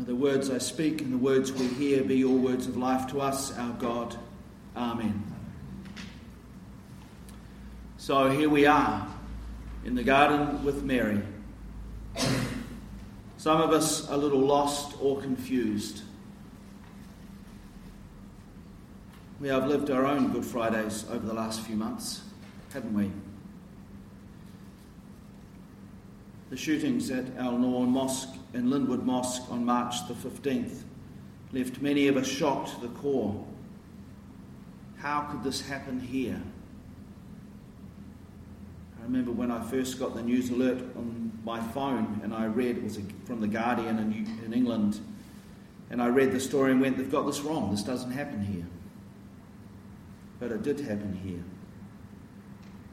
May the words I speak and the words we hear be your words of life to us, our God. Amen. So here we are in the garden with Mary. Some of us a little lost or confused. We have lived our own Good Fridays over the last few months, haven't we? The shootings at Al Noor Mosque and Linwood Mosque on March the 15th left many of us shocked to the core. How could this happen here? I remember when I first got the news alert on my phone and I read, it was from The Guardian in, in England, and I read the story and went, they've got this wrong. This doesn't happen here. But it did happen here.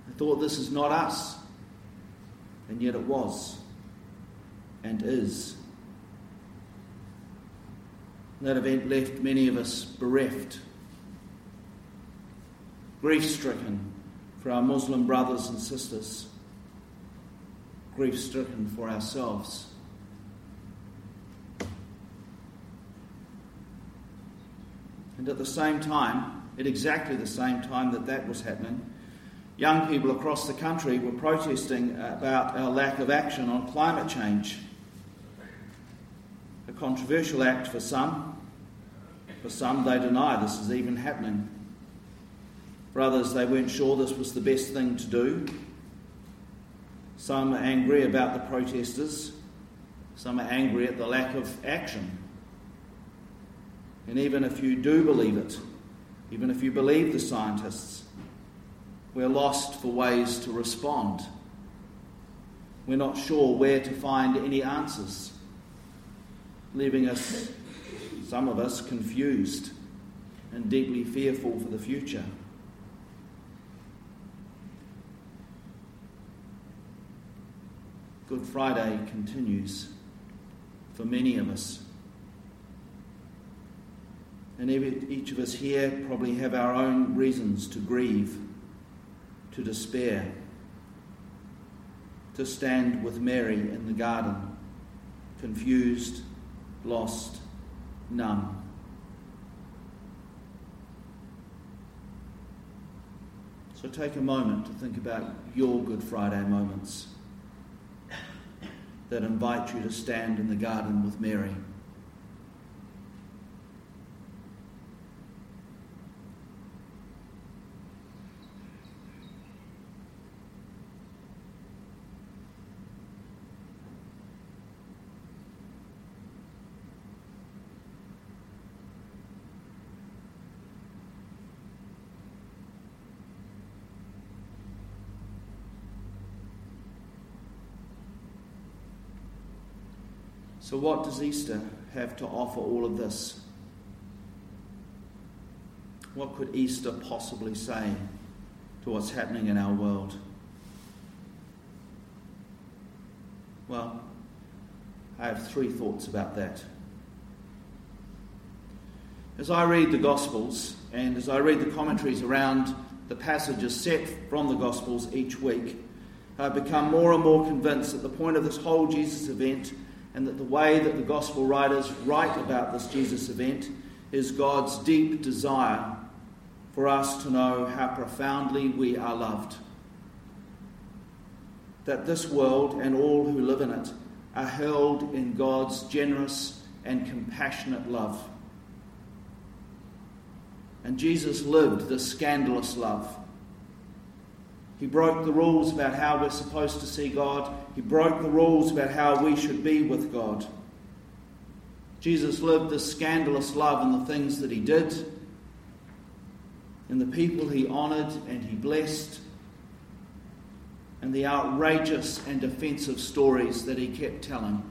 I thought this is not us. And yet it was and is. That event left many of us bereft, grief stricken for our Muslim brothers and sisters, grief stricken for ourselves. And at the same time, at exactly the same time that that was happening, young people across the country were protesting about our lack of action on climate change. Controversial act for some. For some, they deny this is even happening. For others, they weren't sure this was the best thing to do. Some are angry about the protesters. Some are angry at the lack of action. And even if you do believe it, even if you believe the scientists, we're lost for ways to respond. We're not sure where to find any answers, leaving us, some of us, confused and deeply fearful for the future. Good Friday continues for many of us. And each of us here probably have our own reasons to grieve to despair, to stand with Mary in the garden, confused, lost, numb. So take a moment to think about your Good Friday moments that invite you to stand in the garden with Mary. So, what does Easter have to offer all of this? What could Easter possibly say to what's happening in our world? Well, I have three thoughts about that. As I read the Gospels and as I read the commentaries around the passages set from the Gospels each week, I've become more and more convinced that the point of this whole Jesus event and that the way that the gospel writers write about this Jesus event is God's deep desire for us to know how profoundly we are loved. That this world and all who live in it are held in God's generous and compassionate love. And Jesus lived this scandalous love. He broke the rules about how we're supposed to see God. He broke the rules about how we should be with God. Jesus lived this scandalous love in the things that he did, in the people he honoured and he blessed, and the outrageous and offensive stories that he kept telling.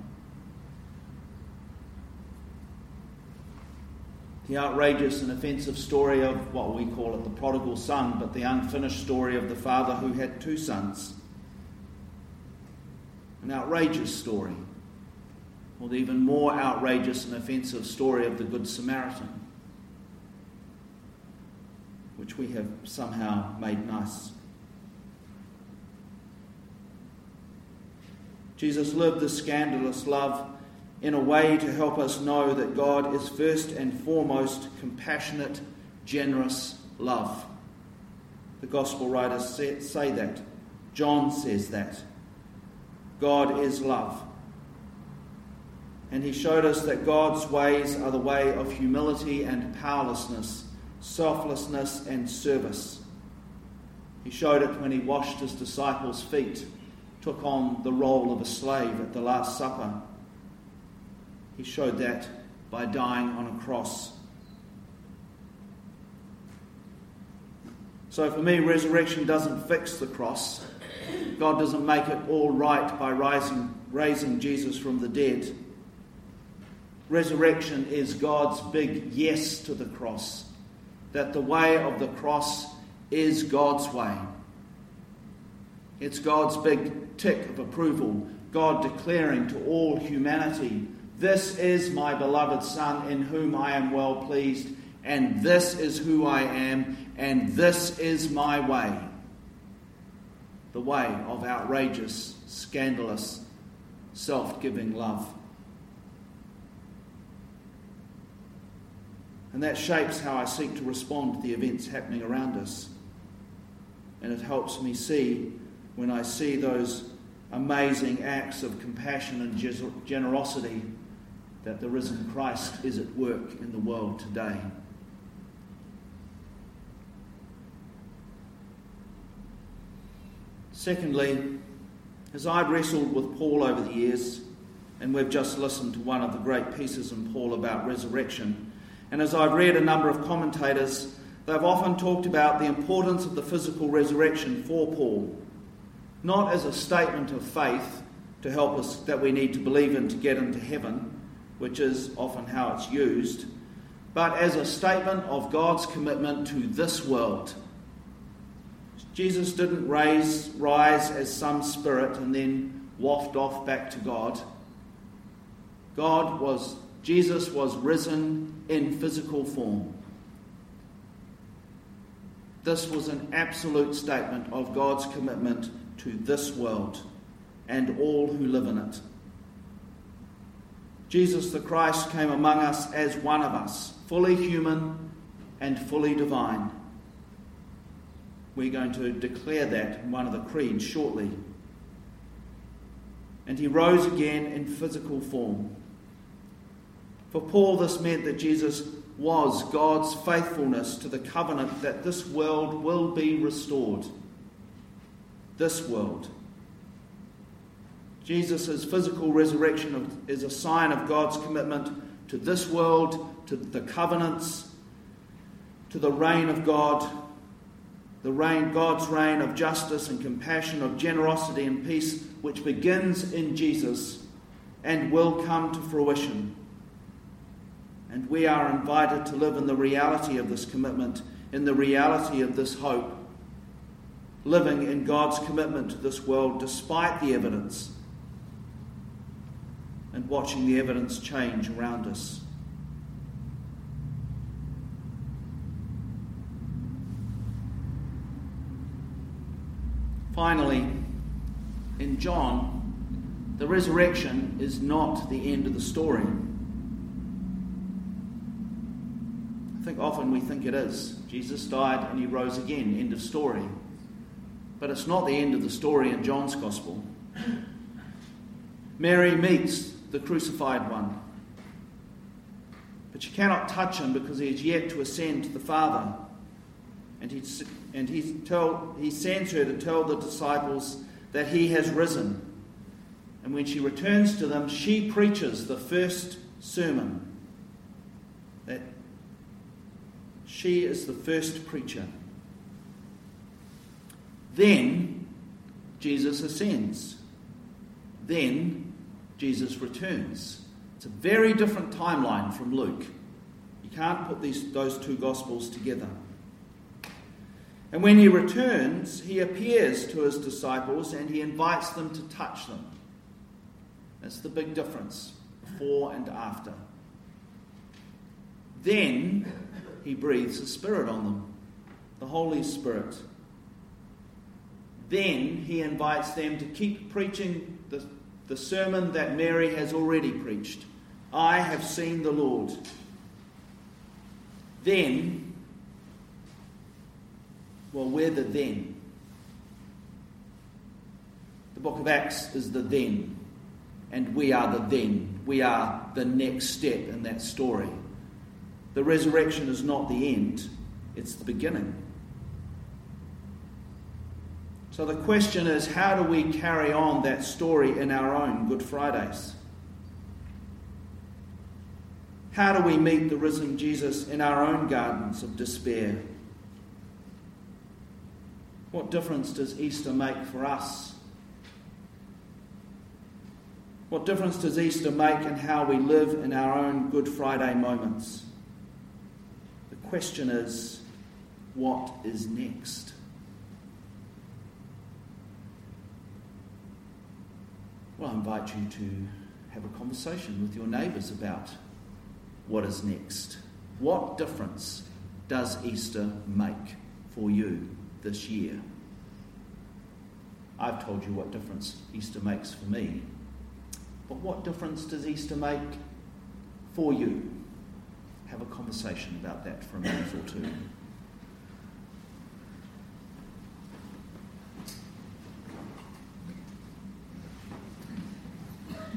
The outrageous and offensive story of what we call it the prodigal son, but the unfinished story of the father who had two sons. An outrageous story, or the even more outrageous and offensive story of the Good Samaritan, which we have somehow made nice. Jesus lived this scandalous love in a way to help us know that God is first and foremost compassionate, generous love. The gospel writers say that. John says that. God is love. And he showed us that God's ways are the way of humility and powerlessness, selflessness and service. He showed it when he washed his disciples' feet, took on the role of a slave at the Last Supper. He showed that by dying on a cross. So for me, resurrection doesn't fix the cross. God doesn't make it all right by rising, raising Jesus from the dead. Resurrection is God's big yes to the cross, that the way of the cross is God's way. It's God's big tick of approval, God declaring to all humanity, This is my beloved Son in whom I am well pleased, and this is who I am, and this is my way. The way of outrageous, scandalous, self giving love. And that shapes how I seek to respond to the events happening around us. And it helps me see when I see those amazing acts of compassion and generosity that the risen Christ is at work in the world today. Secondly, as I've wrestled with Paul over the years, and we've just listened to one of the great pieces in Paul about resurrection, and as I've read a number of commentators, they've often talked about the importance of the physical resurrection for Paul, not as a statement of faith to help us that we need to believe in to get into heaven, which is often how it's used, but as a statement of God's commitment to this world. Jesus didn't raise, rise as some spirit and then waft off back to God. God was Jesus was risen in physical form. This was an absolute statement of God's commitment to this world and all who live in it. Jesus the Christ came among us as one of us, fully human and fully divine. We're going to declare that in one of the creeds shortly. And he rose again in physical form. For Paul, this meant that Jesus was God's faithfulness to the covenant that this world will be restored. This world. Jesus' physical resurrection is a sign of God's commitment to this world, to the covenants, to the reign of God, the reign, God's reign of justice and compassion, of generosity and peace, which begins in Jesus and will come to fruition. And we are invited to live in the reality of this commitment, in the reality of this hope, living in God's commitment to this world despite the evidence and watching the evidence change around us. Finally, in John, the resurrection is not the end of the story. I think often we think it is. Jesus died and he rose again. End of story. But it's not the end of the story in John's Gospel. Mary meets the crucified one. But she cannot touch him because he is yet to ascend to the Father. And he, and he, tell, he sends her to tell the disciples that he has risen. And when she returns to them, she preaches the first sermon that she is the first preacher. Then Jesus ascends. Then Jesus returns. It's a very different timeline from Luke. You can't put these, those two Gospels together. And when he returns, he appears to his disciples and he invites them to touch them. That's the big difference before and after. Then he breathes the Spirit on them, the Holy Spirit. Then he invites them to keep preaching the sermon that Mary has already preached I have seen the Lord. Then, well, we're the then. The book of Acts is the then, and we are the then. We are the next step in that story. The resurrection is not the end, it's the beginning. So the question is how do we carry on that story in our own Good Fridays? How do we meet the risen Jesus in our own gardens of despair? What difference does Easter make for us? What difference does Easter make in how we live in our own Good Friday moments? The question is what is next? Well, I invite you to have a conversation with your neighbours about what is next. What difference does Easter make for you this year? I've told you what difference Easter makes for me. But what difference does Easter make for you? Have a conversation about that for a minute or two.